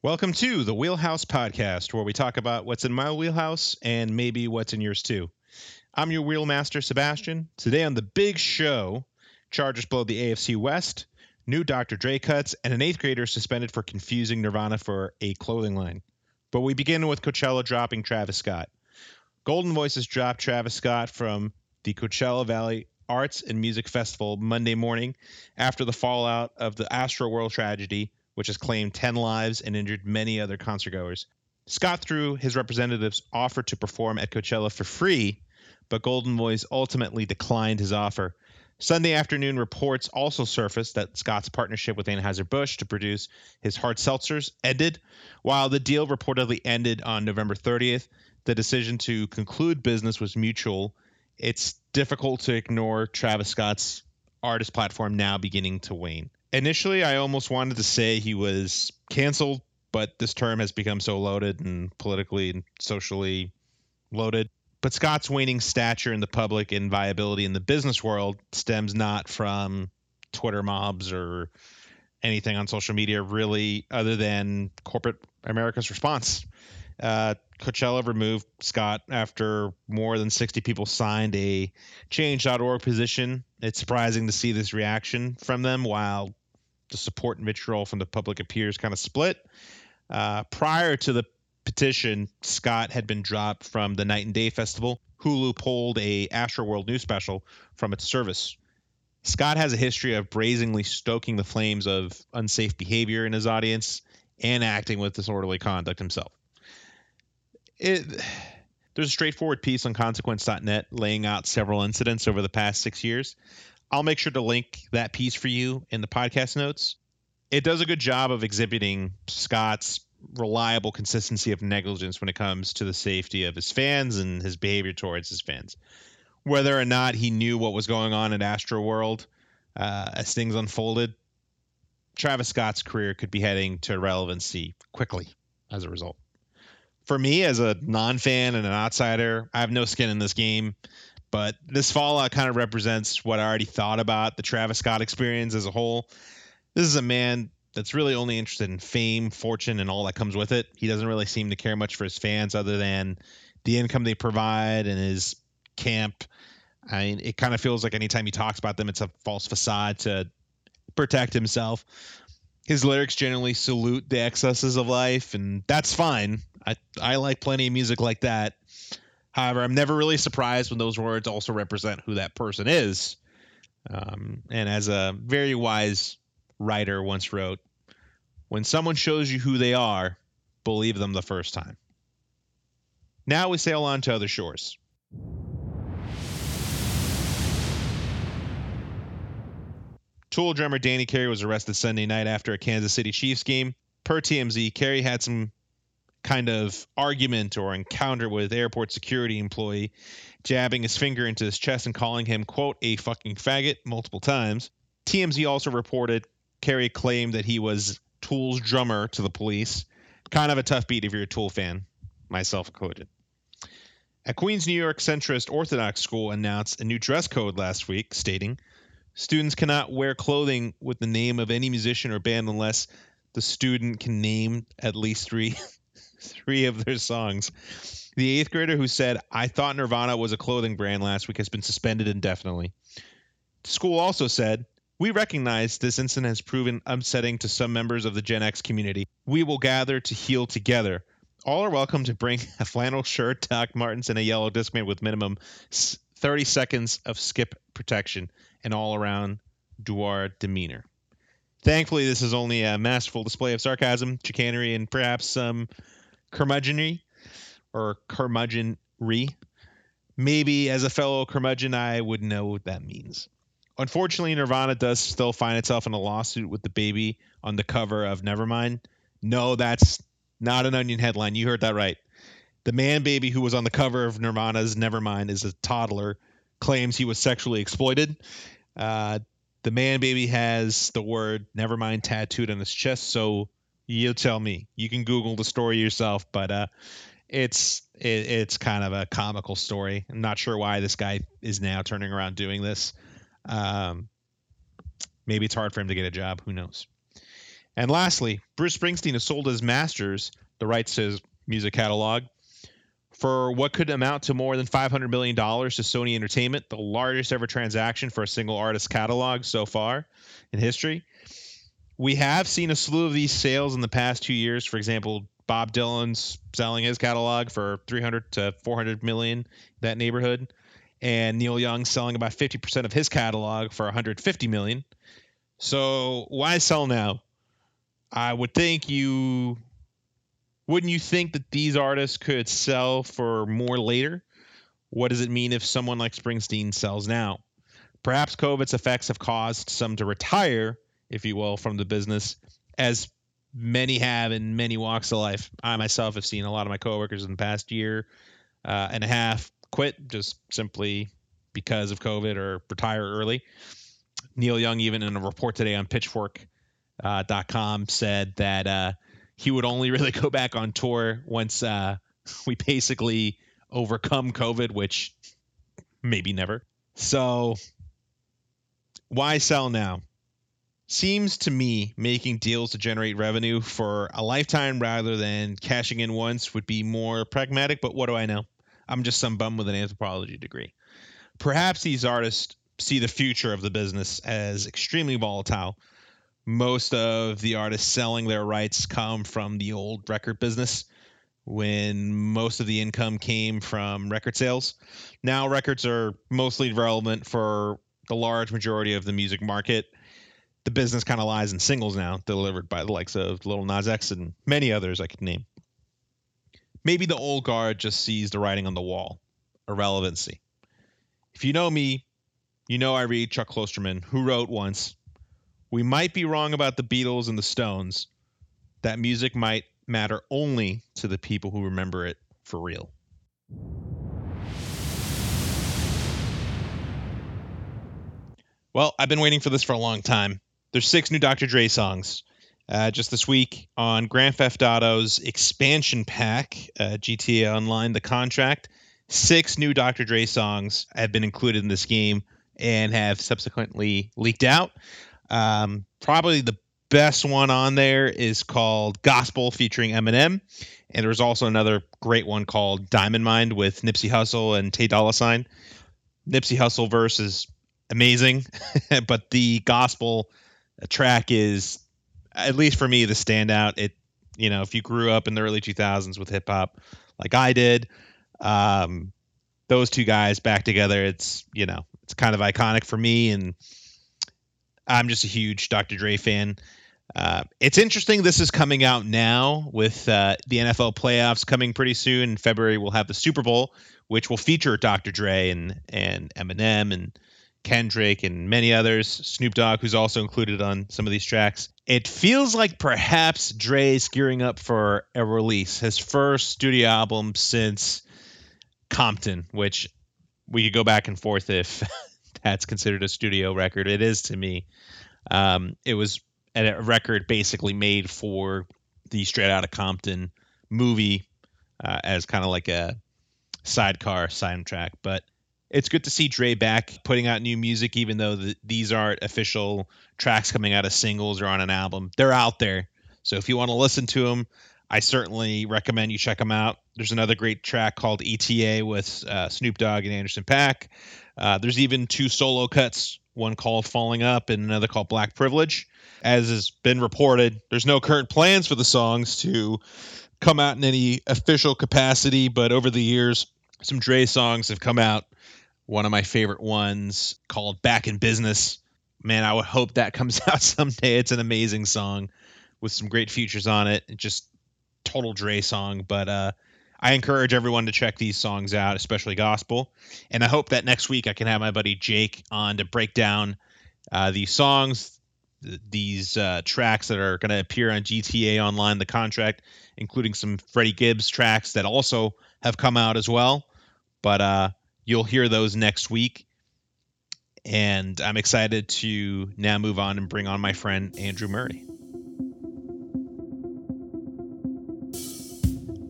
Welcome to the Wheelhouse Podcast, where we talk about what's in my wheelhouse and maybe what's in yours too. I'm your wheelmaster, Sebastian. Today on the big show, Chargers blow the AFC West, new Dr. Dre cuts, and an eighth grader suspended for confusing Nirvana for a clothing line. But we begin with Coachella dropping Travis Scott. Golden Voices dropped Travis Scott from the Coachella Valley Arts and Music Festival Monday morning after the fallout of the Astroworld tragedy which has claimed 10 lives and injured many other concertgoers. Scott, through his representatives, offered to perform at Coachella for free, but Goldenvoice ultimately declined his offer. Sunday afternoon reports also surfaced that Scott's partnership with Anheuser-Busch to produce his hard seltzers ended. While the deal reportedly ended on November 30th, the decision to conclude business was mutual. It's difficult to ignore Travis Scott's artist platform now beginning to wane initially I almost wanted to say he was canceled, but this term has become so loaded and politically and socially loaded. But Scott's waning stature in the public and viability in the business world stems not from Twitter mobs or anything on social media, really, other than corporate America's response. Uh, Coachella removed Scott after more than 60 people signed a change.org position. It's surprising to see this reaction from them while the support and vitriol from the public appears kind of split. Uh, prior to the petition, Scott had been dropped from the Night and Day Festival. Hulu pulled a Astroworld news special from its service. Scott has a history of brazenly stoking the flames of unsafe behavior in his audience and acting with disorderly conduct himself. It, there's a straightforward piece on consequence.net laying out several incidents over the past six years. I'll make sure to link that piece for you in the podcast notes. It does a good job of exhibiting Scott's reliable consistency of negligence when it comes to the safety of his fans and his behavior towards his fans. Whether or not he knew what was going on at Astroworld uh, as things unfolded, Travis Scott's career could be heading to irrelevancy quickly as a result. For me, as a non fan and an outsider, I have no skin in this game. But this fallout kind of represents what I already thought about the Travis Scott experience as a whole. This is a man that's really only interested in fame, fortune, and all that comes with it. He doesn't really seem to care much for his fans other than the income they provide and his camp. I mean, it kind of feels like anytime he talks about them, it's a false facade to protect himself. His lyrics generally salute the excesses of life, and that's fine. I I like plenty of music like that. However, I'm never really surprised when those words also represent who that person is. Um, and as a very wise writer once wrote, when someone shows you who they are, believe them the first time. Now we sail on to other shores. Tool drummer Danny Carey was arrested Sunday night after a Kansas City Chiefs game. Per TMZ, Carey had some kind of argument or encounter with airport security employee jabbing his finger into his chest and calling him quote a fucking faggot multiple times. Tmz also reported carey claimed that he was tool's drummer to the police. Kind of a tough beat if you're a tool fan myself included. A queens new york centrist orthodox school announced a new dress code last week stating students cannot wear clothing with the name of any musician or band unless the student can name at least three three of their songs. The eighth grader who said, I thought Nirvana was a clothing brand last week has been suspended indefinitely. School also said, We recognize this incident has proven upsetting to some members of the Gen X community. We will gather to heal together. All are welcome to bring a flannel shirt, Doc Martens, and a yellow Discman with minimum 30 seconds of skip protection and all around Duar demeanor. Thankfully, this is only a masterful display of sarcasm, chicanery, and perhaps some curmudgeonry or curmudgeonry. Maybe as a fellow curmudgeon, I would know what that means. Unfortunately, Nirvana does still find itself in a lawsuit with the baby on the cover of Nevermind. No, that's not an Onion headline. You heard that right. The man baby who was on the cover of Nirvana's Nevermind is a toddler, claims he was sexually exploited. Uh, the man baby has the word Nevermind tattooed on his chest, so you tell me. You can Google the story yourself, but uh, it's it, it's kind of a comical story. I'm not sure why this guy is now turning around doing this. Um, maybe it's hard for him to get a job. Who knows? And lastly, Bruce Springsteen has sold his masters, the rights to his music catalog, for what could amount to more than $500 million to Sony Entertainment, the largest ever transaction for a single artist catalog so far in history. We have seen a slew of these sales in the past two years. For example, Bob Dylan's selling his catalog for 300 to 400 million, that neighborhood, and Neil Young selling about 50% of his catalog for 150 million. So why sell now? I would think you wouldn't you think that these artists could sell for more later? What does it mean if someone like Springsteen sells now? Perhaps COVID's effects have caused some to retire, if you will, from the business, as many have in many walks of life. I myself have seen a lot of my coworkers in the past year uh, and a half quit just simply because of COVID or retire early. Neil Young, even in a report today on Pitchfork.com, uh, said that uh, he would only really go back on tour once uh, we basically overcome COVID, which maybe never. So why sell now? Seems to me making deals to generate revenue for a lifetime rather than cashing in once would be more pragmatic, but what do I know? I'm just some bum with an anthropology degree. Perhaps these artists see the future of the business as extremely volatile most of the artists selling their rights come from the old record business when most of the income came from record sales. Now records are mostly relevant for the large majority of the music market. The business kind of lies in singles now, delivered by the likes of Lil Nas X and many others I could name. Maybe the old guard just sees the writing on the wall, irrelevancy. If you know me, you know I read Chuck Klosterman, who wrote once, we might be wrong about the Beatles and the Stones. That music might matter only to the people who remember it for real. Well, I've been waiting for this for a long time. There's six new Dr. Dre songs. Uh, just this week on Grand Theft Auto's expansion pack, uh, GTA Online, the contract, six new Dr. Dre songs have been included in this game and have subsequently leaked out. Um, probably the best one on there is called Gospel featuring Eminem. And there's also another great one called Diamond Mind with Nipsey Hussle and Ty Dolla Sign. Nipsey Hussle verse is amazing, but the gospel track is, at least for me, the standout. It, you know, if you grew up in the early 2000s with hip hop like I did, um, those two guys back together, it's, you know, it's kind of iconic for me. And I'm just a huge Dr. Dre fan. Uh, it's interesting. This is coming out now with uh, the NFL playoffs coming pretty soon. In February, we'll have the Super Bowl, which will feature Dr. Dre and and Eminem and Kendrick and many others. Snoop Dogg, who's also included on some of these tracks. It feels like perhaps Dre is gearing up for a release, his first studio album since Compton, which we could go back and forth if that's considered a studio record. It is to me. Um, it was a record basically made for the Straight Outta Compton movie uh, as kind of like a sidecar soundtrack. But it's good to see Dre back putting out new music, even though the, these aren't official tracks coming out of singles or on an album. They're out there. So if you want to listen to them, I certainly recommend you check them out. There's another great track called ETA with uh, Snoop Dogg and Anderson .Paak. Uh, there's even two solo cuts, one called Falling Up and another called Black Privilege. As has been reported, there's no current plans for the songs to come out in any official capacity, but over the years, some Dre songs have come out. One of my favorite ones called Back in Business. Man, I would hope that comes out someday. It's an amazing song with some great features on it. Just total Dre song, but uh, I encourage everyone to check these songs out, especially gospel. And I hope that next week I can have my buddy Jake on to break down uh, these songs, th- these uh, tracks that are going to appear on GTA Online, the contract, including some Freddie Gibbs tracks that also have come out as well. But uh, you'll hear those next week. And I'm excited to now move on and bring on my friend Andrew Murray.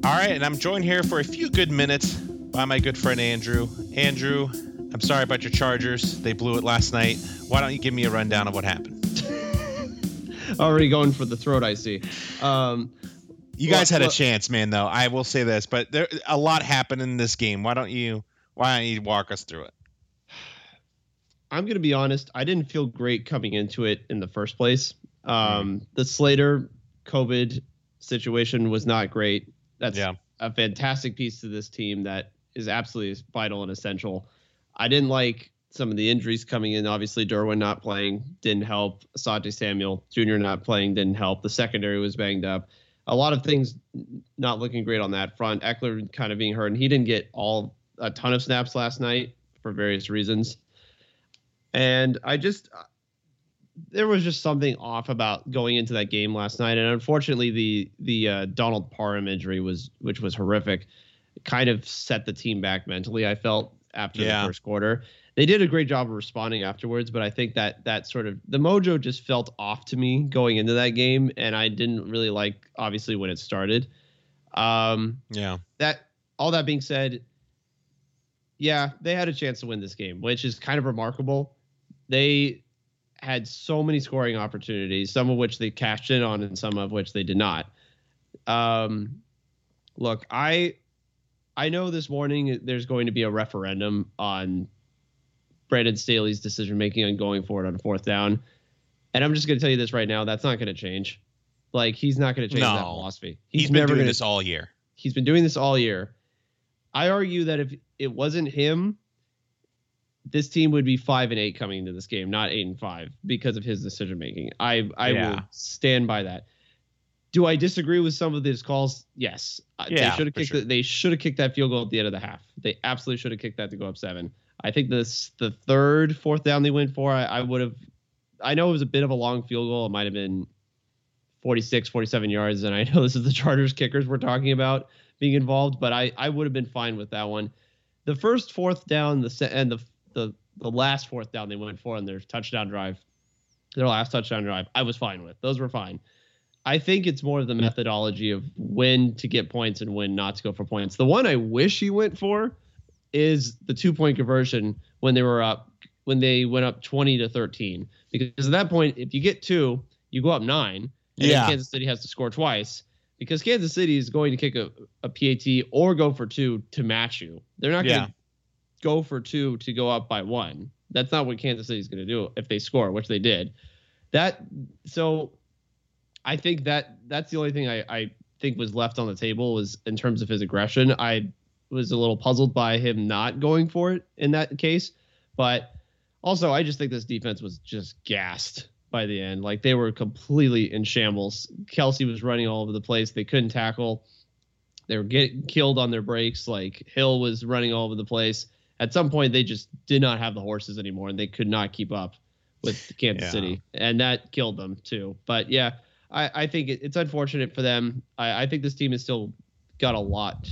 All right, and I'm joined here for a few good minutes by my good friend Andrew. Andrew, I'm sorry about your Chargers. They blew it last night. Why don't you give me a rundown of what happened? Already going for the throat, I see. Um, you guys well, had a chance, man. Though I will say this, but there a lot happened in this game. Why don't you? Why don't you walk us through it? I'm gonna be honest. I didn't feel great coming into it in the first place. Um, mm. The Slater COVID situation was not great. That's yeah. a fantastic piece to this team that is absolutely vital and essential. I didn't like some of the injuries coming in. Obviously, Derwin not playing didn't help. Asante Samuel Jr. not playing didn't help. The secondary was banged up. A lot of things not looking great on that front. Ekeler kind of being hurt, and he didn't get all a ton of snaps last night for various reasons. And I just there was just something off about going into that game last night, and unfortunately, the the uh, Donald Parham injury was, which was horrific, kind of set the team back mentally. I felt after yeah. the first quarter, they did a great job of responding afterwards, but I think that that sort of the mojo just felt off to me going into that game, and I didn't really like obviously when it started. Um, yeah. That all that being said, yeah, they had a chance to win this game, which is kind of remarkable. They had so many scoring opportunities, some of which they cashed in on, and some of which they did not. Um, look, I I know this morning there's going to be a referendum on Brandon Staley's decision making on going forward on fourth down, and I'm just going to tell you this right now: that's not going to change. Like he's not going to change no. that philosophy. He's, he's been never doing gonna, this all year. He's been doing this all year. I argue that if it wasn't him this team would be five and eight coming into this game, not eight and five, because of his decision making. I I yeah. will stand by that. Do I disagree with some of these calls? Yes. Uh, yeah, they should have kicked. Sure. The, they should have kicked that field goal at the end of the half. They absolutely should have kicked that to go up seven. I think this the third fourth down they went for. I, I would have. I know it was a bit of a long field goal. It might have been 46, 47 yards, and I know this is the Chargers kickers we're talking about being involved, but I I would have been fine with that one. The first fourth down, the and the the the last fourth down they went for on their touchdown drive, their last touchdown drive, I was fine with. Those were fine. I think it's more of the methodology of when to get points and when not to go for points. The one I wish he went for is the two point conversion when they were up when they went up 20 to 13 because at that point if you get two you go up nine and yeah. Kansas City has to score twice because Kansas City is going to kick a, a PAT or go for two to match you. They're not going to go for two to go up by one. That's not what Kansas City is going to do if they score, which they did. That so I think that that's the only thing I, I think was left on the table was in terms of his aggression. I was a little puzzled by him not going for it in that case, but also I just think this defense was just gassed by the end. Like they were completely in shambles. Kelsey was running all over the place. They couldn't tackle. They were getting killed on their breaks. Like Hill was running all over the place at some point they just did not have the horses anymore and they could not keep up with Kansas yeah. City, and that killed them too. But yeah, I, I think it, it's unfortunate for them. I, I think this team has still got a lot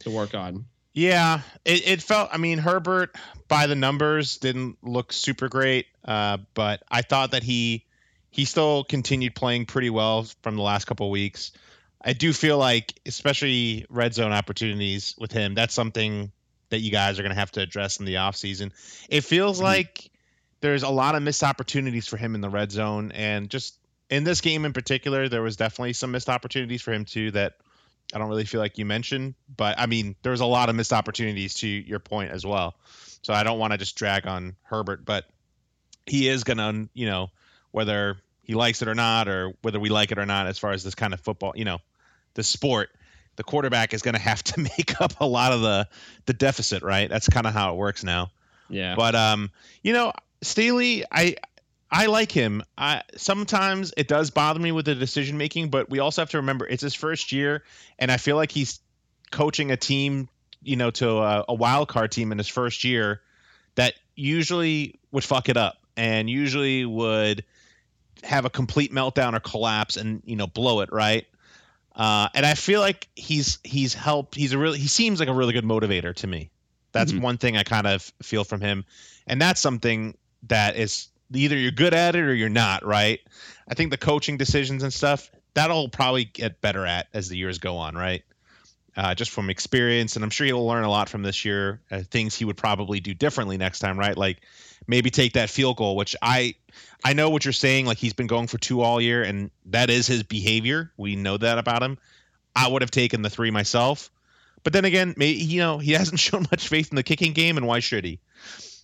to work on. Yeah, it, it felt. I mean, Herbert by the numbers didn't look super great, uh, but I thought that he he still continued playing pretty well from the last couple weeks. I do feel like, especially red zone opportunities with him, that's something that you guys are going to have to address in the offseason. It feels mm-hmm. like there's a lot of missed opportunities for him in the red zone. And just in this game in particular, there was definitely some missed opportunities for him, too, that I don't really feel like you mentioned. But I mean, there's a lot of missed opportunities to your point as well. So I don't want to just drag on Herbert, but he is going to, you know, whether he likes it or not, or whether we like it or not, as far as this kind of football, you know, the sport the quarterback is going to have to make up a lot of the the deficit, right? That's kind of how it works now. Yeah. But um, you know, Staley, I I like him. I sometimes it does bother me with the decision making, but we also have to remember it's his first year, and I feel like he's coaching a team, you know, to a, a wild card team in his first year that usually would fuck it up and usually would have a complete meltdown or collapse and you know blow it right uh, and I feel like he's he's helped. He's a really he seems like a really good motivator to me. That's mm-hmm. one thing I kind of feel from him, and that's something that is either you're good at it or you're not. Right? I think the coaching decisions and stuff that'll probably get better at as the years go on. Right? uh, just from experience, and I'm sure he'll learn a lot from this year. Uh, things he would probably do differently next time, right? Like maybe take that field goal, which I I know what you're saying. Like he's been going for two all year, and that is his behavior. We know that about him. I would have taken the three myself, but then again, maybe, you know he hasn't shown much faith in the kicking game, and why should he?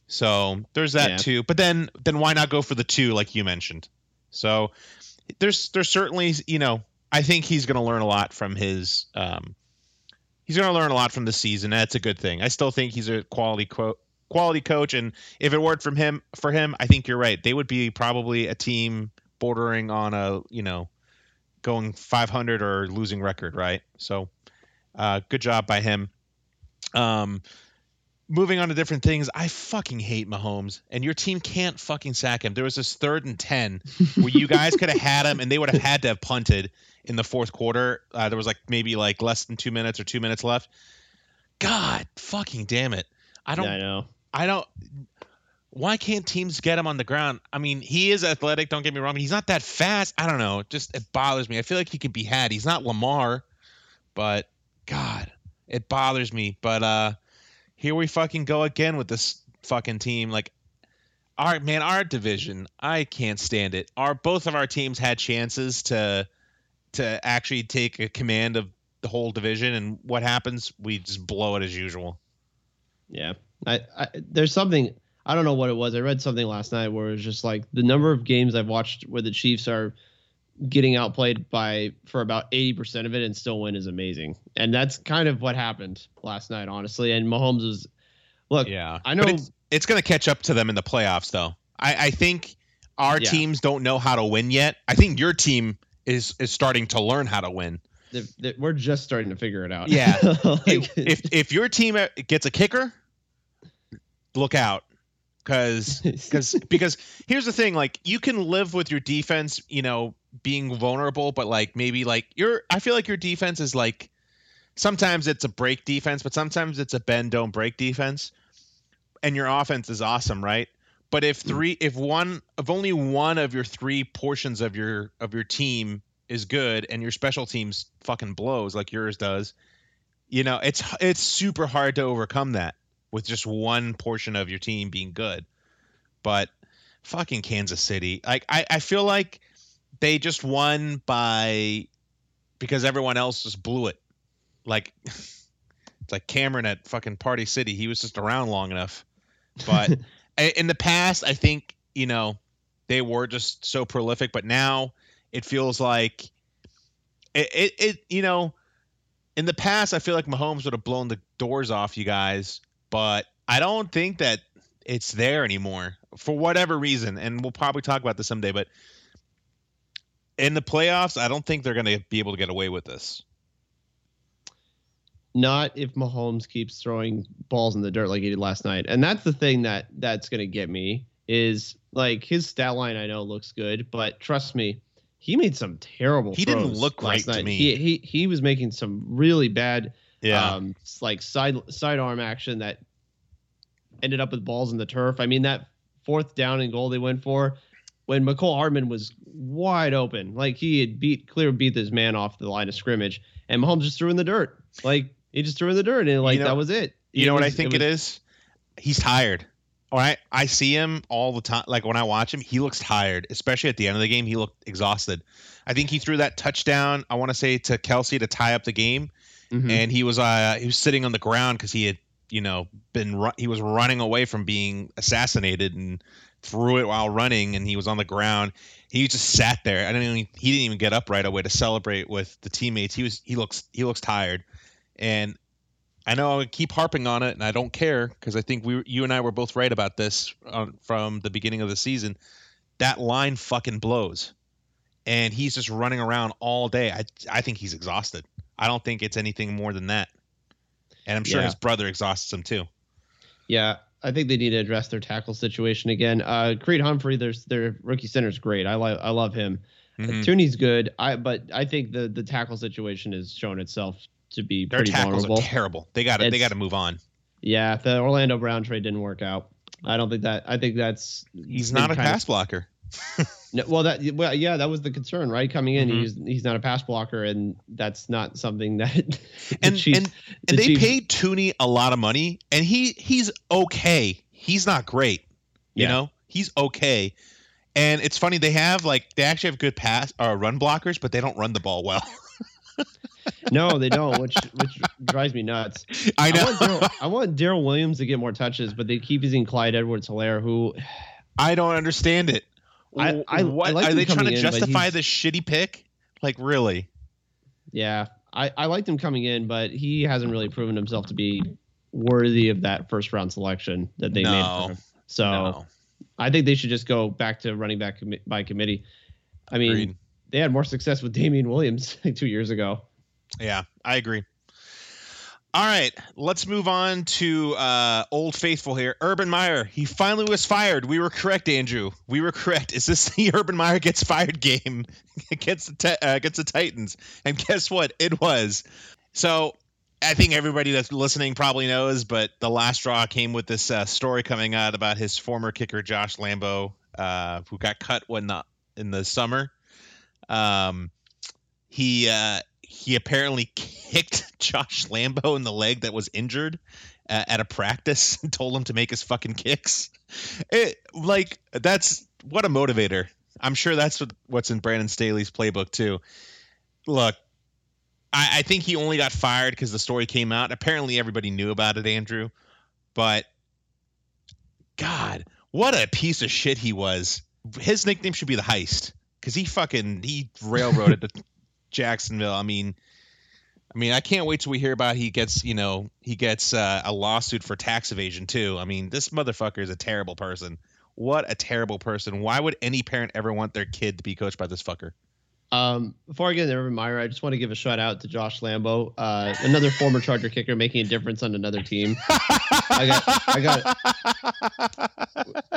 So there's that yeah. too. But then then why not go for the two like you mentioned? So there's there's certainly you know I think he's going to learn a lot from his um, he's going to learn a lot from the season. That's a good thing. I still think he's a quality quote quality coach, and if it worked from him for him, I think you're right. They would be probably a team bordering on a you know going 500 or losing record, right? So, uh, good job by him. Um, moving on to different things, I fucking hate Mahomes, and your team can't fucking sack him. There was this third and ten where you guys could have had him, and they would have had to have punted in the fourth quarter. Uh, there was like maybe like less than two minutes or two minutes left. God, fucking damn it! I don't. Yeah, I know. I don't. Why can't teams get him on the ground? I mean, he is athletic. Don't get me wrong. But he's not that fast. I don't know. Just it bothers me. I feel like he could be had. He's not Lamar, but God, it bothers me. But uh here we fucking go again with this fucking team. Like, our man, our division, I can't stand it. Our both of our teams had chances to to actually take a command of the whole division, and what happens? We just blow it as usual. Yeah, I, I there's something I don't know what it was. I read something last night where it was just like the number of games I've watched where the Chiefs are getting outplayed by for about 80% of it and still win is amazing. And that's kind of what happened last night, honestly. And Mahomes was look, yeah, I know it's, it's going to catch up to them in the playoffs, though. I, I think our yeah. teams don't know how to win yet. I think your team is is starting to learn how to win. The, the, we're just starting to figure it out. Yeah. like, if if your team uh, gets a kicker, look out because because because here's the thing like you can live with your defense you know being vulnerable but like maybe like your i feel like your defense is like sometimes it's a break defense but sometimes it's a bend don't break defense and your offense is awesome right but if hmm. three if one if only one of your three portions of your of your team is good and your special teams fucking blows like yours does you know it's it's super hard to overcome that with just one portion of your team being good. But fucking Kansas City, like I, I feel like they just won by because everyone else just blew it. Like it's like Cameron at fucking Party City. He was just around long enough. But in the past, I think you know they were just so prolific. But now it feels like it, it, it you know in the past, I feel like Mahomes would have blown the doors off you guys but I don't think that it's there anymore for whatever reason. And we'll probably talk about this someday, but in the playoffs, I don't think they're going to be able to get away with this. Not if Mahomes keeps throwing balls in the dirt like he did last night. And that's the thing that that's going to get me is like his stat line I know looks good, but trust me, he made some terrible. He didn't look great night. to me. He, he he was making some really bad yeah. Um, like side sidearm action that ended up with balls in the turf. I mean, that fourth down and goal they went for when Mecole Hardman was wide open, like he had beat clear beat this man off the line of scrimmage, and Mahomes just threw in the dirt. Like he just threw in the dirt, and like you know, that was it. You it know was, what I think it, was, it is? He's tired. All right, I see him all the time. Like when I watch him, he looks tired, especially at the end of the game. He looked exhausted. I think he threw that touchdown. I want to say to Kelsey to tie up the game, mm-hmm. and he was uh he was sitting on the ground because he had you know been ru- he was running away from being assassinated and threw it while running and he was on the ground. He just sat there. I didn't even he didn't even get up right away to celebrate with the teammates. He was he looks he looks tired. And i know i keep harping on it and i don't care because i think we you and i were both right about this on, from the beginning of the season. That line fucking blows. And he's just running around all day. I i think he's exhausted. I don't think it's anything more than that. And I'm sure yeah. his brother exhausts him too. Yeah, I think they need to address their tackle situation again. Uh, Creed Humphrey, there's their rookie center is great. I like I love him. Mm-hmm. Thuney's good. I but I think the the tackle situation has shown itself to be their pretty tackles vulnerable. are terrible. They got to they got to move on. Yeah, the Orlando Brown trade didn't work out. I don't think that. I think that's he's not a pass of, blocker. No, well, that well, yeah, that was the concern, right? Coming in, Mhm. he's he's not a pass blocker, and that's not something that. and Chiefs- and the and they Chiefs- paid Thuney a lot of money, and he he's okay. He's not great, you Yeah. know. He's okay, and it's funny they have like they actually have good pass or run blockers, but they don't run the ball well. No, they don't, which which drives me nuts. I know. I want Darrel Williams to get more touches, but they keep using Clyde Edwards-Hilaire, who I don't understand it. I- I- I what like are they trying to in, justify this shitty pick? Like really? Yeah, I, I liked him coming in, but he hasn't really proven himself to be worthy of that first round selection that they made No. for him. So No. I think they should just go back to running back commi- by committee. I mean, Agreed. they had more success with Damien Williams like two years ago. Yeah, I agree. All right, let's move on to uh, Old Faithful here. Urban Meyer, he finally was fired. We were correct, Andrew. We were correct. Is this the Urban Meyer gets fired game against the uh, against the Titans? And guess what? It was. So I think everybody that's listening probably knows, but the last straw came with this uh, story coming out about his former kicker Josh Lambo, uh, who got cut when the in the summer. Um, he uh, he apparently kicked Josh Lambo in the leg that was injured uh, at a practice and told him to make his fucking kicks. It like that's what a motivator. I'm sure that's what, what's in Brandon Staley's playbook too. Look, I, I think he only got fired because the story came out. Apparently, everybody knew about it, Andrew. But God, what a piece of shit he was. His nickname should be the Heist because he fucking he railroaded the Jacksonville. I mean, I mean, I can't wait till we hear about he gets, you know, he gets uh, a lawsuit for tax evasion too. I mean, this motherfucker is a terrible person. What a terrible person. Why would any parent ever want their kid to be coached by this fucker? Um, before I get into Urban Meyer, I just want to give a shout out to Josh Lambo, uh, another former Charger kicker making a difference on another team. I got-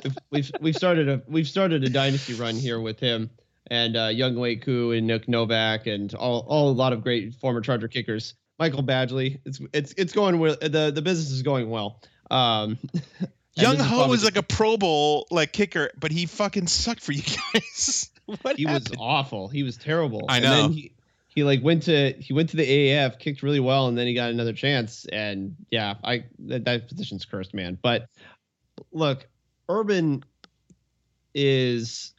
We've- We've we've started a we've started a dynasty run here with him and uh, Younghoe Koo and Nick Novak and all, all a lot of great former Charger kickers. Michael Badgley, it's it's it's going well. The the business is going well. Um, Younghoe was like a Pro Bowl like kicker, but he fucking sucked for you guys. what he was awful. He was terrible. I And know. then he, he like went to he went to the AAF, kicked really well, and then he got another chance. And yeah, I that, that position's cursed, man. But look, Urban is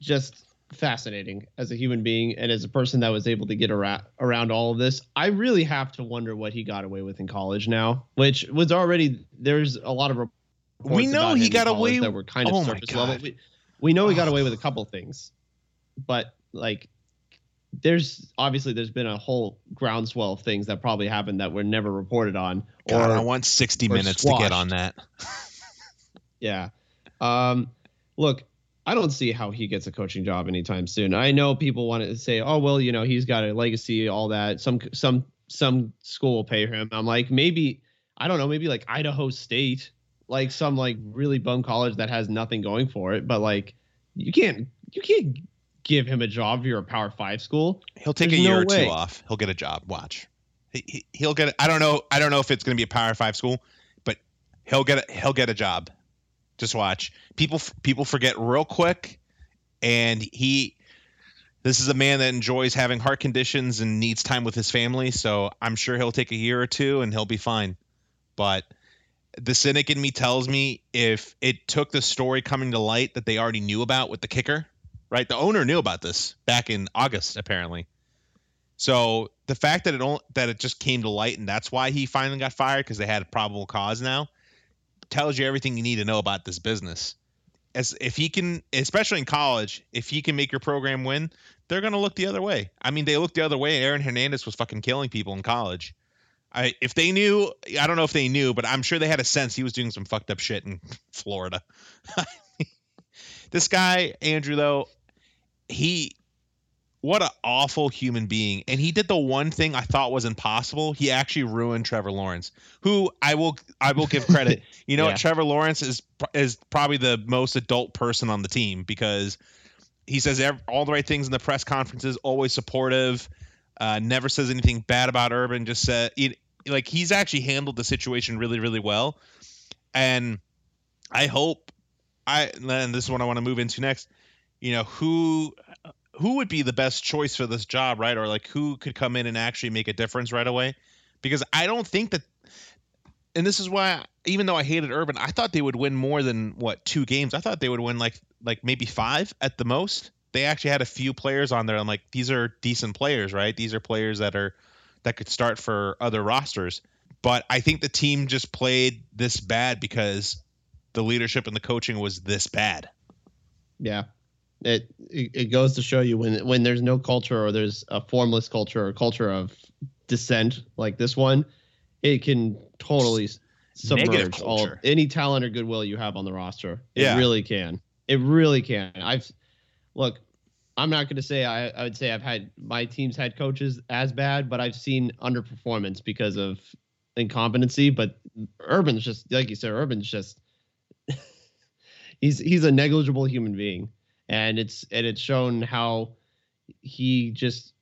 just fascinating as a human being and as a person that was able to get around around all of this. I really have to wonder what he got away with in college now, which was already there's a lot of We know he got away- that were kind of Oh surface level. We, we know he got away with a couple things, but like there's obviously there's been a whole groundswell of things that probably happened that were never reported on God, or I want 60 or minutes to get on that. Yeah. Um, look, I don't see how he gets a coaching job anytime soon. I know people want to say, "Oh, well, you know, he's got a legacy, all that. Some some some school will pay him." I'm like, maybe I don't know, maybe like Idaho State, like some like really bum college that has nothing going for it. But like, you can't you can't give him a job if you're a Power Five school. He'll take There's a year no or way. two off. He'll get a job. Watch. He, he, he'll get. I don't know. I don't know if it's going to be a Power Five school, but he'll get. A, he'll get a job. Just watch. People people forget real quick, and he. This is a man that enjoys having heart conditions and needs time with his family. So I'm sure he'll take a year or two and he'll be fine. But the cynic in me tells me if it took the story coming to light that they already knew about with the kicker, right? The owner knew about this back in August, apparently. So the fact that it only, that it just came to light and that's why he finally got fired because they had a probable cause now tells you everything you need to know about this business. As if he can, especially in college, if he can make your program win, they're gonna look the other way. I mean, they looked the other way. Aaron Hernandez was fucking killing people in college. I if they knew, I don't know if they knew, but I'm sure they had a sense he was doing some fucked up shit in Florida. this guy Andrew though, he what an awful human being. And he did the one thing i thought was impossible. He actually ruined trevor lawrence who i will i will give credit. You know Yeah. what trevor lawrence is is probably the most adult person on the team because he says ev- all the right things in the press conferences always supportive uh, never says anything bad about urban just said it, like he's actually handled the situation really really well. And i hope i and this is what i want to move into next. You know, who who would be the best choice for this job, right? Or like who could come in and actually make a difference right away? Because I don't think that and this is why even though I hated Urban, I thought they would win more than what, two games. I thought they would win like like maybe 5 at the most. They actually had a few players on there. I'm like these are decent players, right? These are players that are that could start for other rosters. But I think the team just played this bad because the leadership and the coaching was this bad. Yeah. It, it goes to show you when when there's no culture or there's a formless culture or culture of dissent like this one, it can totally submerge all any talent or goodwill you have on the roster. It yeah. really can. It really can. I've look, I'm not going to say I, I would say I've had my team's had coaches as bad, but I've seen underperformance because of incompetency. But Urban's just like you said, Urban's just he's he's a negligible human being, and it's and it's shown how he just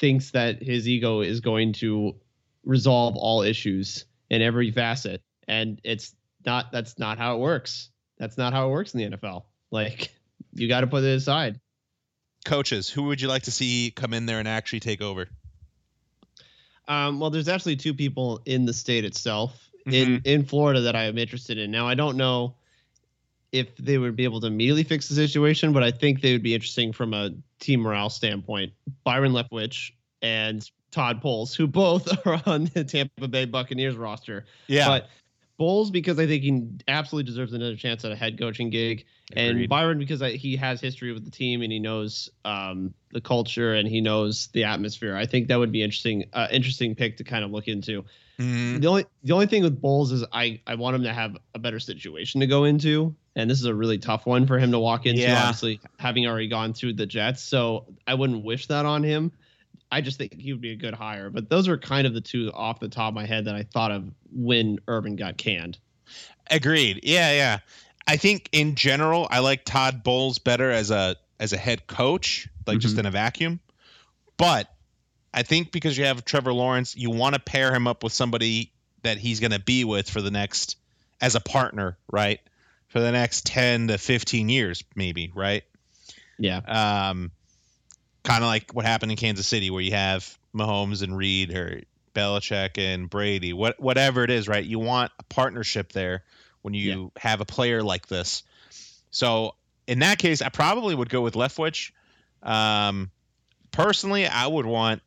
thinks that his ego is going to resolve all issues in every facet, and it's not. That's not how it works. That's not how it works in the NFL. Like you got to put it aside. Coaches, who would you like to see come in there and actually take over? Um, well, there's actually two people in the state itself mm-hmm. in in Florida that I am interested in. Now, I don't know if they would be able to immediately fix the situation, but I think they would be interesting from a team morale standpoint. Byron Leftwich and Todd Bowles, who both are on the Tampa Bay Buccaneers roster. Yeah. But Bowles because I think he absolutely deserves another chance at a head coaching gig, Agreed. and Byron because I, he has history with the team and he knows um, the culture and he knows the atmosphere. I think that would be interesting, uh, interesting pick to kind of look into. Mm-hmm. The only the only thing with Bowles is I I want him to have a better situation to go into, and this is a really tough one for him to walk into. Yeah. Obviously, having already gone through the Jets, so I wouldn't wish that on him. I just think he would be a good hire. But those are kind of the two off the top of my head that I thought of when Urban got canned. Agreed. Yeah, yeah. I think in general, I like Todd Bowles better as a as a head coach, like mm-hmm. just in a vacuum. But I think because you have Trevor Lawrence, you want to pair him up with somebody that he's going to be with for the next as a partner, right? For the next 10 to 15 years maybe, right? Yeah. Um kind of like what happened in Kansas City, where you have Mahomes and Reid or Belichick and Brady, what whatever it is, right? You want a partnership there when you yeah. have a player like this. So in that case, I probably would go with Leftwich. Um, personally, I would want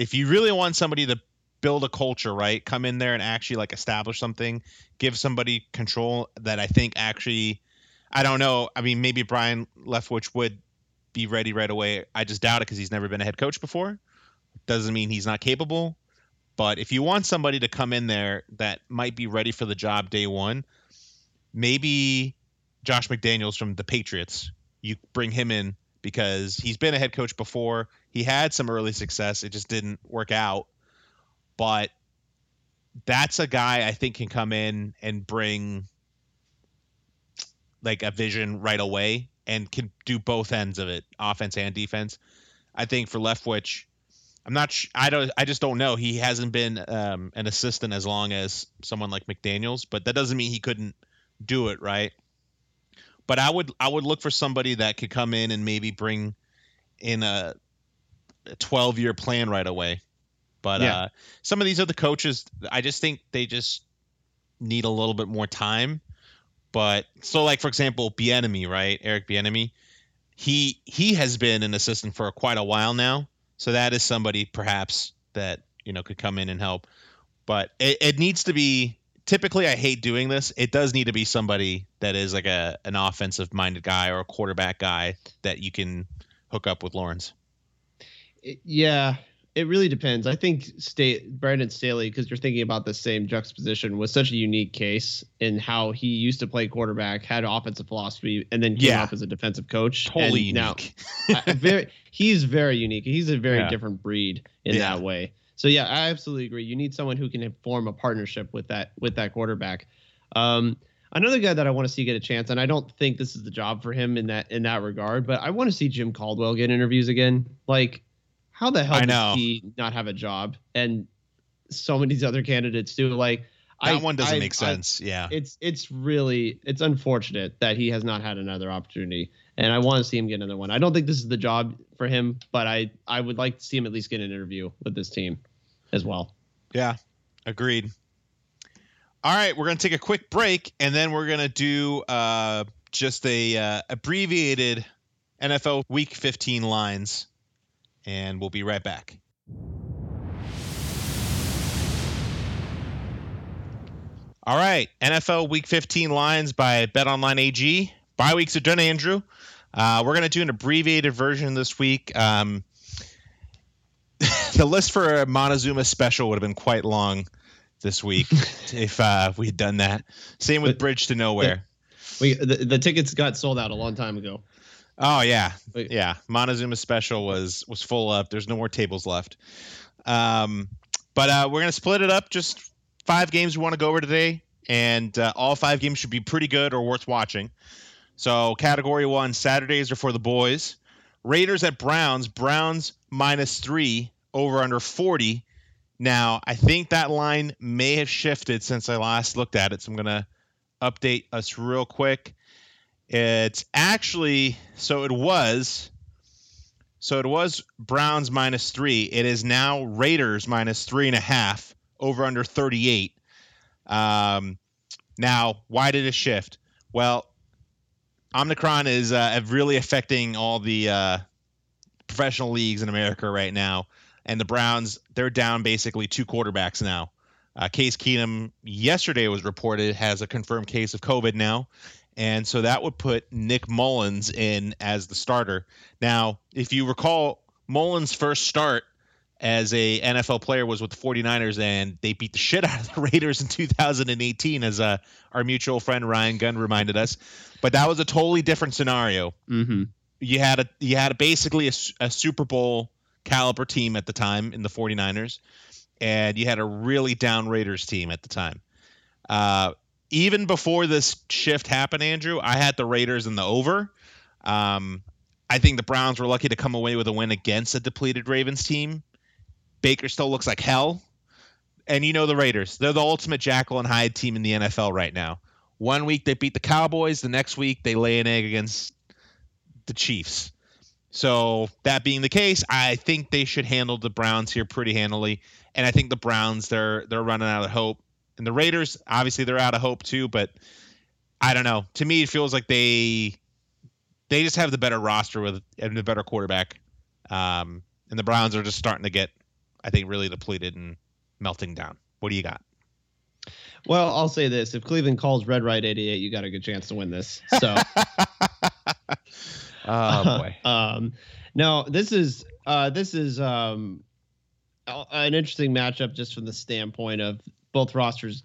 if you really want somebody to build a culture, right? Come in there and actually like establish something, give somebody control that I think actually I don't know. I mean, maybe Byron Leftwich would be ready right away. I just doubt it because he's never been a head coach before. Doesn't mean he's not capable. But if you want somebody to come in there that might be ready for the job day one, maybe Josh McDaniels from the Patriots. You bring him in because he's been a head coach before. He had some early success. It just didn't work out. But that's a guy I think can come in and bring like a vision right away and can do both ends of it, offense and defense. I think for Leftwich, I'm not. Sh- I don't. I just don't know. He hasn't been um, an assistant as long as someone like McDaniel's, but that doesn't mean he couldn't do it, right? But I would. I would look for somebody that could come in and maybe bring in a, a 12 year plan right away. But yeah. uh, some of these other coaches, I just think they just need a little bit more time but so like for example, Bieniemy, right? Eric Bieniemy, he he has been an assistant for quite a while now. So that is somebody perhaps that you know could come in and help. But it, it needs to be typically I hate doing this. It does need to be somebody that is like a an offensive minded guy or a quarterback guy that you can hook up with Lawrence. Yeah, it really depends. I think State Brandon Staley, because you're thinking about the same juxtaposition, was such a unique case in how he used to play quarterback, had offensive philosophy, and then came yeah. up as a defensive coach. Totally and unique. Now, very, he's very unique. He's a very yeah. different breed in yeah. that way. So yeah, I absolutely agree. You need someone who can form a partnership with that with that quarterback. Um, another guy that I want to see get a chance, and I don't think this is the job for him in that in that regard, but I want to see Jim Caldwell get interviews again. Like how the hell does he not have a job? And so many these other candidates do. Like, That I, one doesn't I, make sense. yeah. It's it's really it's unfortunate that he has not had another opportunity. And I want to see him get another one. I don't think this is the job for him, but I I would like to see him at least get an interview with this team as well. Yeah. Agreed. All right, we're going to take a quick break and then we're going to do uh, just a uh, abbreviated NFL Week 15 lines, and we'll be right back. All right, NFL Week 15 lines by Bet BetOnline AG. Bye weeks are done, Andrew. Uh, we're going to do an abbreviated version this week. Um, the list for a Montezuma special would have been quite long this week if uh, we had done that. Same with but, Bridge to Nowhere. We the, the tickets got sold out a long time ago. Oh yeah, yeah. Montezuma special was was full up. There's no more tables left. Um, but uh, we're gonna split it up. Just five games we want to go over today, and uh, all five games should be pretty good or worth watching. So category one, Saturdays are for the boys. Raiders at Browns. Browns minus three over under 40 now, I think that line may have shifted since I last looked at it. So I'm going to update us real quick. It's actually, so it was, so it was Browns minus three. It is now Raiders minus three and a half over under 38. Um, now, why did it shift? Well, Omicron is uh, really affecting all the uh, professional leagues in America right now and the Browns they're down basically two quarterbacks now. Uh, Case Keenum yesterday was reported has a confirmed case of COVID now, and so that would put Nick Mullens in as the starter. Now, if you recall, Mullens' first start as a NFL player was with the 49ers, and they beat the shit out of the Raiders in 2018, as uh, our mutual friend Ryan Gunn reminded us. But that was a totally different scenario. Mm-hmm. You had a you had a, basically a, a Super Bowl caliber team at the time in the 49ers, and you had a really down Raiders team at the time. Uh, even before this shift happened, Andrew, I had the Raiders in the over. Um, I think the Browns were lucky to come away with a win against a depleted Ravens team. Baker still looks like hell. And you know the Raiders. They're the ultimate Jekyll and Hyde team in the NFL right now. One week they beat the Cowboys, the next week they lay an egg against the Chiefs. So that being the case, I think they should handle the Browns here pretty handily, and I think the Browns they're they're running out of hope, and the Raiders obviously they're out of hope too. But I don't know. To me, it feels like they they just have the better roster with and the better quarterback, um, and the Browns are just starting to get, I think, really depleted and melting down. What do you got? Well, I'll say this: if Cleveland calls red right 88, you got a good chance to win this. So. Oh boy. um, no, this is uh, this is um, an interesting matchup just from the standpoint of both rosters,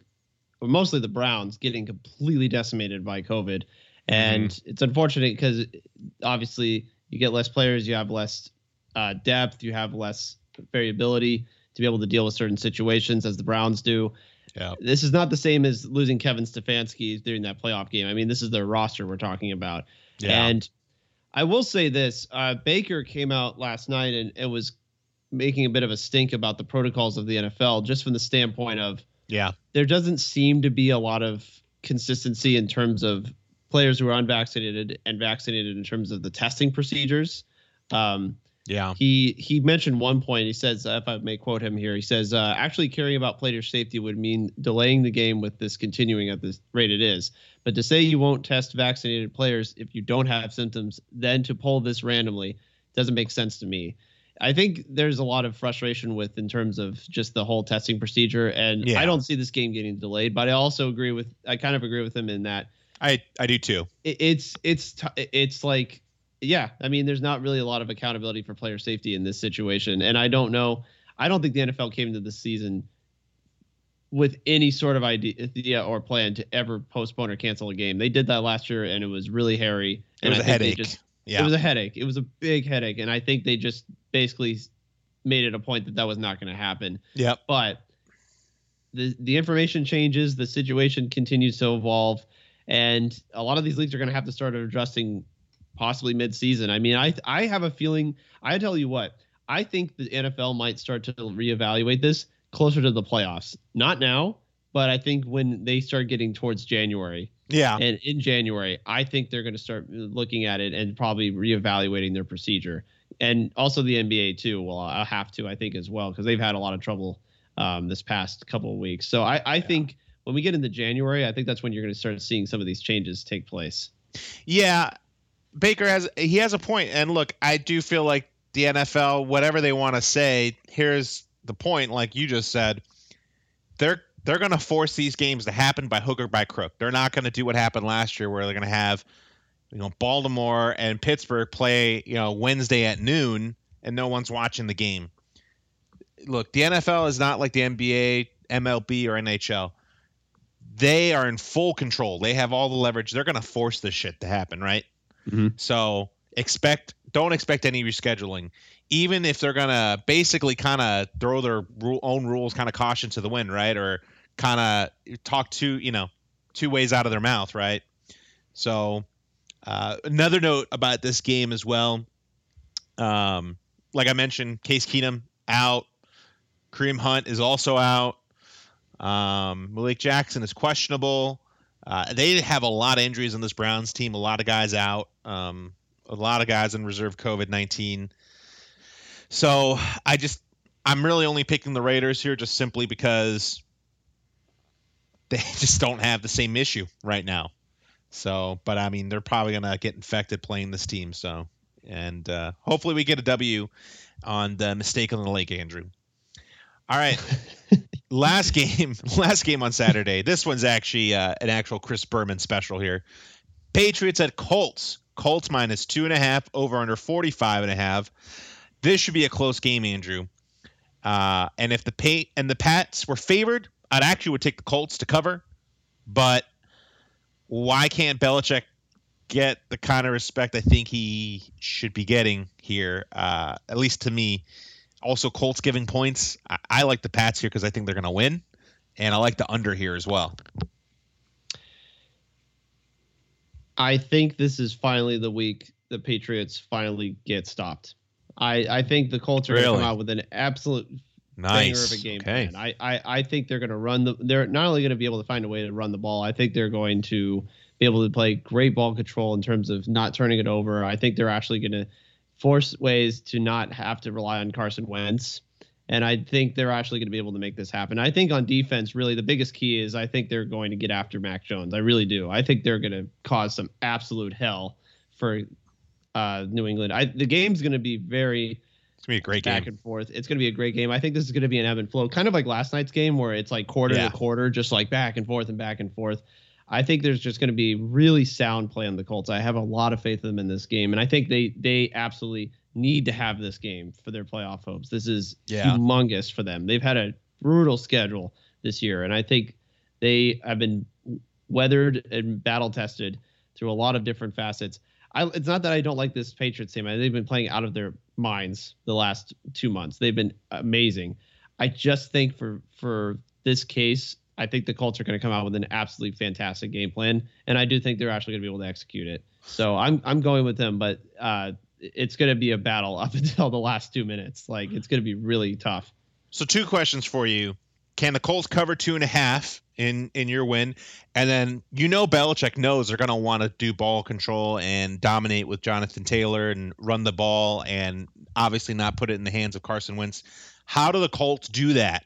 but mostly the Browns, getting completely decimated by COVID, and mm-hmm. it's unfortunate because obviously you get less players, you have less uh, depth, you have less variability to be able to deal with certain situations as the Browns do. Yeah. This is not the same as losing Kevin Stefanski during that playoff game. I mean, this is their roster we're talking about. Yeah. And I will say this: uh, Baker came out last night and, and was making a bit of a stink about the protocols of the NFL, just from the standpoint of yeah, there doesn't seem to be a lot of consistency in terms of players who are unvaccinated and vaccinated in terms of the testing procedures. Um, yeah. He he mentioned one point. He says, if I may quote him here, he says, uh, actually caring about player safety would mean delaying the game with this continuing at this rate it is. But to say you won't test vaccinated players if you don't have symptoms, then to pull this randomly doesn't make sense to me. I think there's a lot of frustration with in terms of just the whole testing procedure, and yeah. I don't see this game getting delayed. But I also agree with I kind of agree with him in that I I do too. It, it's it's t- it's like yeah, I mean, there's not really a lot of accountability for player safety in this situation, and I don't know. I don't think the NFL came into this season with any sort of idea or plan to ever postpone or cancel a game. They did that last year, and it was really hairy. It was I a headache. Just, yeah. It was a headache. It was a big headache, and I think they just basically made it a point that that was not going to happen. Yeah. But the the information changes, the situation continues to evolve, and a lot of these leagues are going to have to start adjusting possibly midseason. I mean, I I have a feeling. I tell you what, I think the NFL might start to reevaluate this closer to the playoffs. Not now, but I think when they start getting towards January, yeah, and in January, I think they're going to start looking at it and probably reevaluating their procedure, and also the NBA too. Well, I'll have to, I think, as well, because they've had a lot of trouble um, this past couple of weeks. So I, I yeah. think when we get into January, I think that's when you're going to start seeing some of these changes take place. Yeah, Baker has he has a point, and look, I do feel like the NFL, whatever they want to say, here's the point. Like you just said, they're they're going to force these games to happen by hook or by crook. They're not going to do what happened last year, where they're going to have you know Baltimore and Pittsburgh play you know Wednesday at noon, and no one's watching the game. Look, the NFL is not like the NBA, MLB, or NHL. They are in full control. They have all the leverage. They're going to force this shit to happen, right? Mm-hmm. So expect don't expect any rescheduling even if they're gonna basically kind of throw their own rules kind of caution to the wind right or kind of talk two you know two ways out of their mouth right so uh, another note about this game as well um, like i mentioned case keenum out Kareem Hunt is also out. Um, Malik Jackson is questionable. Uh, they have a lot of injuries on this Browns team. A lot of guys out. Um, a lot of guys in reserve COVID 19. So I just, I'm really only picking the Raiders here just simply because they just don't have the same issue right now. So, but I mean, they're probably going to get infected playing this team. So, and uh, hopefully we get a W on the mistake on the lake, Andrew. All right. last game, last game on Saturday. This one's actually uh, an actual Chris Berman special here. Patriots at Colts. Colts minus two and a half, over under 45 and a half. This should be a close game, Andrew. Uh, and if the pay and the Pats were favored, I'd actually would take the Colts to cover. But why can't Belichick get the kind of respect I think he should be getting here? Uh, at least to me. Also, Colts giving points. I, I like the Pats here because I think they're going to win, and I like the under here as well. I think this is finally the week the Patriots finally get stopped. I, I think the Colts are really? going to come out with an absolute nice. of a game okay. plan. I, I, I think they're going to run the. They're not only going to be able to find a way to run the ball. I think they're going to be able to play great ball control in terms of not turning it over. I think they're actually going to force ways to not have to rely on Carson Wentz. And I think they're actually going to be able to make this happen. I think on defense, really, the biggest key is I think they're going to get after Mac Jones. I really do. I think they're going to cause some absolute hell for uh, New England. I, the game's going to be very it's gonna be a great back game. and forth. It's gonna be a great game. I think this is gonna be an ebb and flow, kind of like last night's game where it's like quarter yeah. to quarter, just like back and forth and back and forth. I think there's just going to be really sound play on the Colts. I have a lot of faith in them in this game, and I think they they absolutely need to have this game for their playoff hopes. This is yeah. humongous for them. They've had a brutal schedule this year, and I think they have been weathered and battle tested through a lot of different facets. I, it's not that I don't like this Patriots team. They've been playing out of their minds the last two months. They've been amazing. I just think for for this case, I think the Colts are going to come out with an absolutely fantastic game plan, and I do think they're actually going to be able to execute it. So I'm I'm going with them, but uh, it's going to be a battle up until the last two minutes. Like it's going to be really tough. So two questions for you: Can the Colts cover two and a half in in your win? And then you know Belichick knows they're going to want to do ball control and dominate with Jonathan Taylor and run the ball and obviously not put it in the hands of Carson Wentz. How do the Colts do that?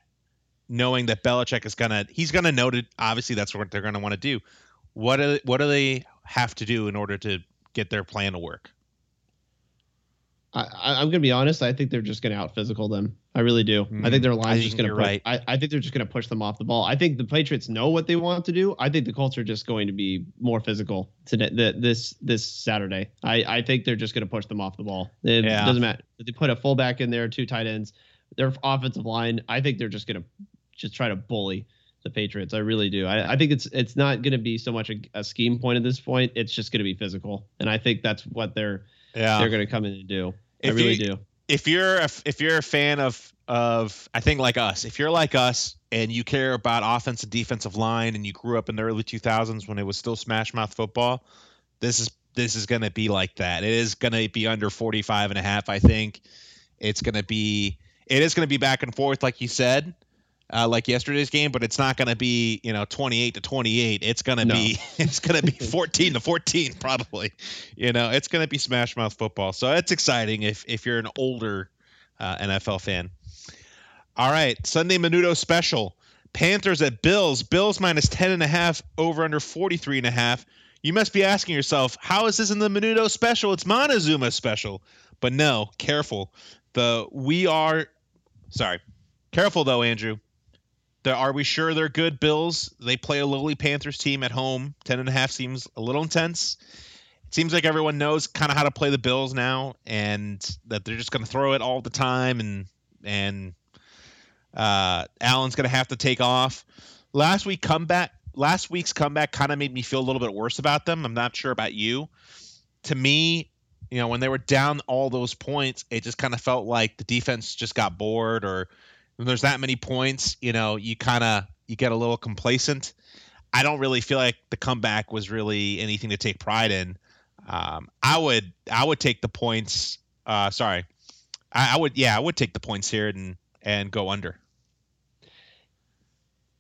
Knowing that Belichick is gonna, he's gonna note it. Obviously, that's what they're gonna want to do. What do what do they have to do in order to get their plan to work? I, am going to be honest. I think they're just going to out physical them. I really do. Mm, I think their line's just going to. Right. I, I think they're just going to push them off the ball. I think the Patriots know what they want to do. I think the Colts are just going to be more physical today. The, this this Saturday. I, I think they're just going to push them off the ball. It yeah. doesn't matter. They put a fullback in there, two tight ends. Their offensive line. I think they're just going to just try to bully the Patriots. I really do. I, I think it's it's not going to be so much a, a, scheme point at this point. It's just going to be physical, and I think that's what they're yeah. they're going to come in and do. If I really you, do. If you're a, if you're a fan of of I think like us, if you're like us and you care about offensive defensive line and you grew up in the early 2000s when it was still smash mouth football, this is this is going to be like that. It is going to be under 45 and a half, I think. It's going to be it is going to be back and forth like you said. Uh, like yesterday's game, but it's not going to be you know 28 to 28. It's going to no. be it's going to be 14 to 14 probably. You know, it's going to be smash mouth football. So it's exciting if if you're an older uh, NFL fan. All right, Sunday Menudo special. Panthers at Bills. Bills minus 10 and a half over under 43 and a half. You must be asking yourself, how is this in the Menudo special? It's Montezuma special. But no, careful. The we are sorry. Careful though, Andrew. The, are we sure they're good Bills? They play a lowly Panthers team at home. Ten and a half seems a little intense. It seems like everyone knows kind of how to play the Bills now, and that they're just going to throw it all the time, and and uh, Allen's going to have to take off. Last week comeback, last week's comeback kind of made me feel a little bit worse about them. I'm not sure about you. To me, you know, when they were down all those points, it just kind of felt like the defense just got bored or when there's that many points, you know, you kind of you get a little complacent. I don't really feel like the comeback was really anything to take pride in. Um, I would I would take the points. Uh, sorry, I, I, would yeah I would take the points here and and go under.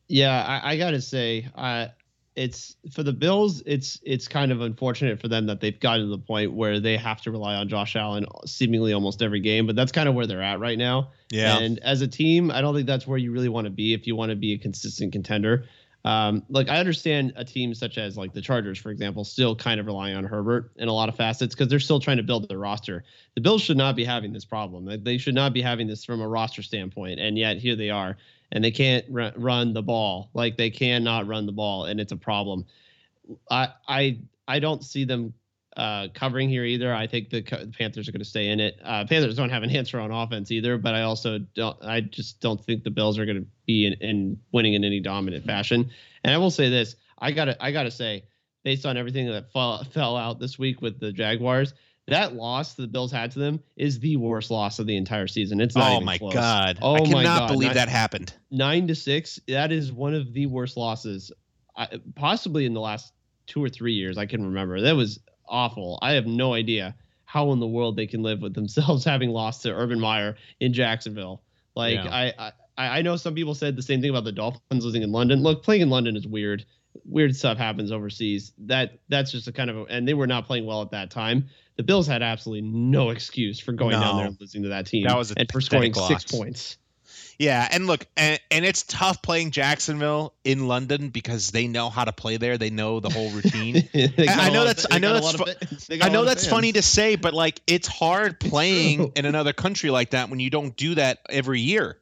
Yeah, I, I gotta say, I it's for the Bills. It's it's kind of unfortunate for them that they've gotten to the point where they have to rely on Josh Allen seemingly almost every game. But that's kind of where they're at right now. Yeah. And as a team, I don't think that's where you really want to be if you want to be a consistent contender. Um, like I understand a team such as like the Chargers, for example, still kind of relying on Herbert in a lot of facets because they're still trying to build their roster. The Bills should not be having this problem. They should not be having this from a roster standpoint, and yet here they are and they can't r- run the ball. Like they cannot run the ball, and it's a problem. I I I don't see them uh, covering here either. I think the, the Panthers are going to stay in it. Uh, Panthers don't have an answer on offense either, but I also don't. I just don't think the Bills are going to be in, in winning in any dominant fashion. And I will say this: I gotta I gotta say, based on everything that fell fell out this week with the Jaguars, that loss the Bills had to them is the worst loss of the entire season. It's not. Oh my close. god! Oh I cannot my god. believe nine, that happened. Nine to six. That is one of the worst losses, possibly in the last two or three years. I can remember. That was awful. I have no idea how in the world they can live with themselves having lost to Urban Meyer in Jacksonville. Like yeah. I, I, I know some people said the same thing about the Dolphins losing in London. Look, playing in London is weird. Weird stuff happens overseas. That that's just a kind of a, and they were not playing well at that time the Bills had absolutely no excuse for going no. down there and losing to that team. That was and for scoring loss. six points. Yeah, and look, and, and it's tough playing Jacksonville in London because they know how to play there. They know the whole routine. I know that's I know that's fu- I know that's funny to say, but like it's hard playing in another country like that when you don't do that every year.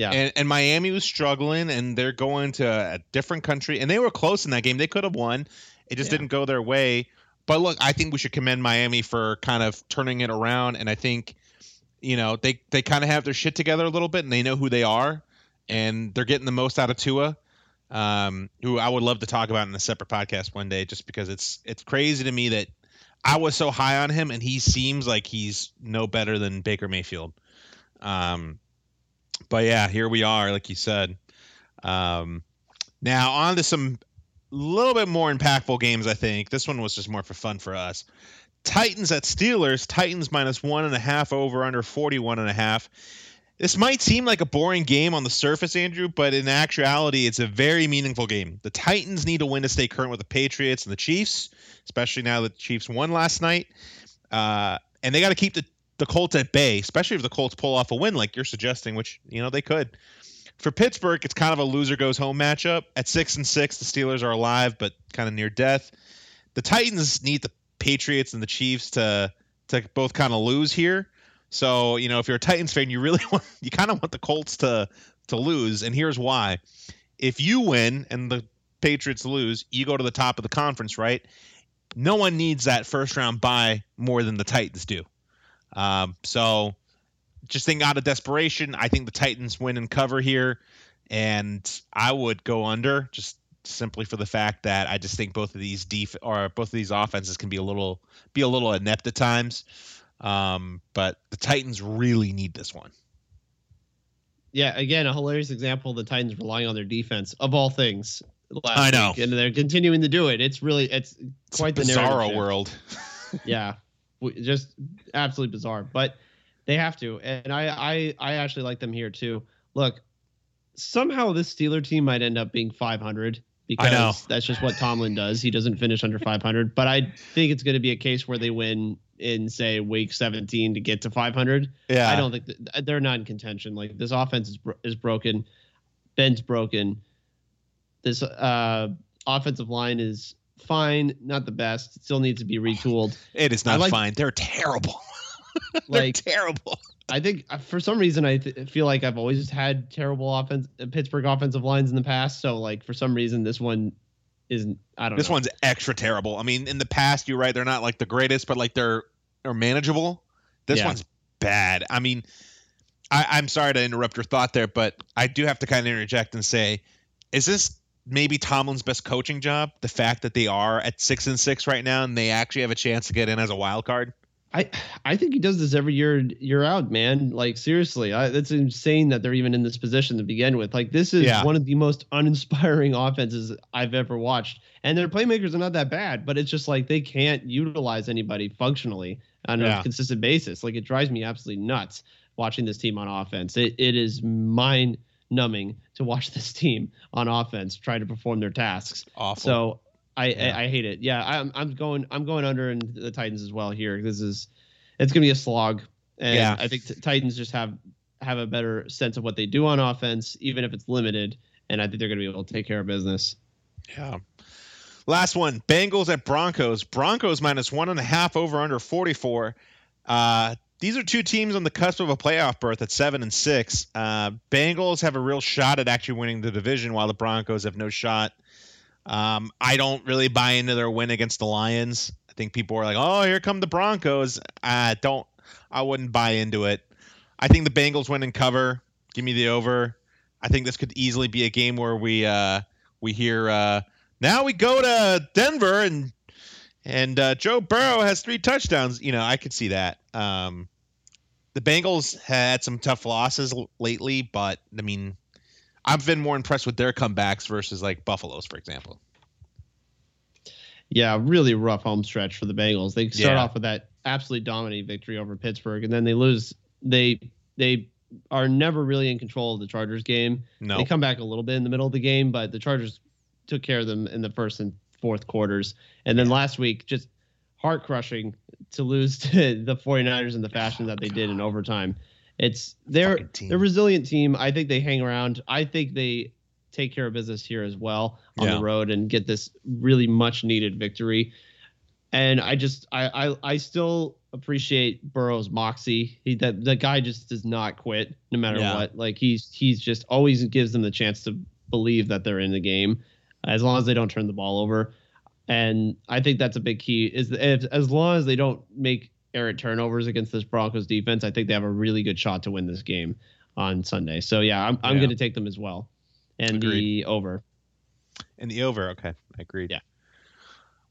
Yeah. And, and Miami was struggling, and they're going to a different country, and they were close in that game. They could have won. It just yeah. didn't go their way. But look, I think we should commend Miami for kind of turning it around, and I think you know they they kind of have their shit together a little bit, and they know who they are, and they're getting the most out of Tua, um, who I would love to talk about in a separate podcast one day, just because it's it's crazy to me that I was so high on him, and he seems like he's no better than Baker Mayfield. Um, but yeah, here we are, like you said. Um, now on to some little bit more impactful games, I think. This one was just more for fun for us. Titans at Steelers. Titans minus one and a half over under 41 and a half. This might seem like a boring game on the surface, Andrew, but in actuality, it's a very meaningful game. The Titans need to win to stay current with the Patriots and the Chiefs, especially now that the Chiefs won last night. Uh, and they got to keep the, the Colts at bay, especially if the Colts pull off a win like you're suggesting, which, you know, they could for Pittsburgh, it's kind of a loser goes home matchup. At six and six, the Steelers are alive, but kind of near death. The Titans need the Patriots and the Chiefs to to both kind of lose here. So you know, if you're a Titans fan, you really want you kind of want the Colts to to lose, and here's why: if you win and the Patriots lose, you go to the top of the conference, right? No one needs that first round bye more than the Titans do. Um, so just think out of desperation, I think the Titans win and cover here, and I would go under just simply for the fact that I just think both of these def or both of these offenses can be a little be a little inept at times. Um, but the Titans really need this one. Yeah, again, a hilarious example. The Titans relying on their defense of all things. I know, week, and they're continuing to do it. It's really it's quite it's the bizarre world. yeah, just absolutely bizarre. But they have to, and I I I actually like them here too. Look, somehow this Steeler team might end up being 500 because that's just what Tomlin does. He doesn't finish under 500, but I think it's going to be a case where they win in say week 17 to get to 500. Yeah. I don't think that, they're not in contention. Like this offense is is broken. Ben's broken. This uh, offensive line is fine, not the best. It still needs to be retooled. It is not like, fine. They're terrible. They're like terrible. I think uh, for some reason I th- feel like I've always had terrible offense uh, Pittsburgh offensive lines in the past. So like for some reason this one isn't. I don't. Know. This know. one's extra terrible. I mean, in the past, you're right. They're not like the greatest, but like they're they're manageable. This yeah. one's bad. I mean, I, I'm sorry to interrupt your thought there, but I do have to kind of interject and say, is this maybe Tomlin's best coaching job? The fact that they are at six and six right now and they actually have a chance to get in as a wild card. I I think he does this every year year out, man. Like seriously, I, it's insane that they're even in this position to begin with. Like this is yeah. one of the most uninspiring offenses I've ever watched, and their playmakers are not that bad, but it's just like they can't utilize anybody functionally on yeah. a consistent basis. Like it drives me absolutely nuts watching this team on offense. It it is mind numbing to watch this team on offense try to perform their tasks. Awful. So I, yeah. I, I hate it. Yeah, I'm I'm going I'm going under in the Titans as well here. This is it's gonna be a slog, and yeah. I think t- Titans just have have a better sense of what they do on offense, even if it's limited, and I think they're gonna be able to take care of business. Yeah. Last one: Bengals at Broncos. Broncos minus one and a half over under 44. Uh, these are two teams on the cusp of a playoff berth at seven and six. Uh, Bengals have a real shot at actually winning the division, while the Broncos have no shot. Um, I don't really buy into their win against the Lions. I think people are like, "Oh, here come the Broncos." I don't. I wouldn't buy into it. I think the Bengals win and cover. Give me the over. I think this could easily be a game where we uh, we hear uh, now we go to Denver and and uh, Joe Burrow has three touchdowns. You know, I could see that. Um, the Bengals had some tough losses lately, but I mean, I've been more impressed with their comebacks versus like Buffalo's, for example. Yeah, really rough home stretch for the Bengals. They start yeah. off with that absolutely dominating victory over Pittsburgh, and then they lose. They they are never really in control of the Chargers game. No. They come back a little bit in the middle of the game, but the Chargers took care of them in the first and fourth quarters. And then last week, just heart crushing to lose to the 49ers in the fashion that they did in overtime. It's they're they're a resilient team. I think they hang around. I think they take care of business here as well on yeah. the road and get this really much needed victory. And I just I I, I still appreciate Burrow's moxie. He that the guy just does not quit no matter yeah. what. Like he's he's just always gives them the chance to believe that they're in the game as long as they don't turn the ball over. And I think that's a big key is if, as long as they don't make errant turnovers against this Broncos defense, I think they have a really good shot to win this game on Sunday. So yeah, I'm I'm yeah. going to take them as well, and agreed. the over. And the over, okay, I agreed. Yeah.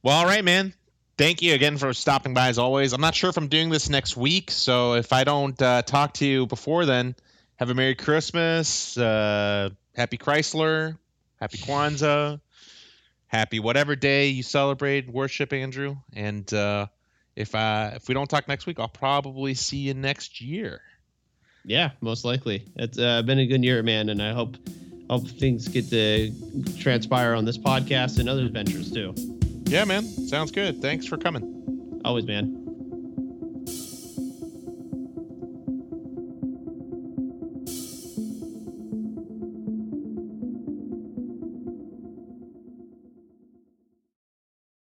Well, all right, man. Thank you again for stopping by as always. I'm not sure if I'm doing this next week, so if I don't uh, talk to you before then, have a Merry Christmas, uh, Happy Chrysler, Happy Kwanzaa, Happy whatever day you celebrate worship, Andrew, and. Uh, if uh if we don't talk next week, I'll probably see you next year. Yeah, most likely. It's uh, been a good year, man, and I hope hope things get to transpire on this podcast and other adventures too. Yeah, man. Sounds good. Thanks for coming. Always, man.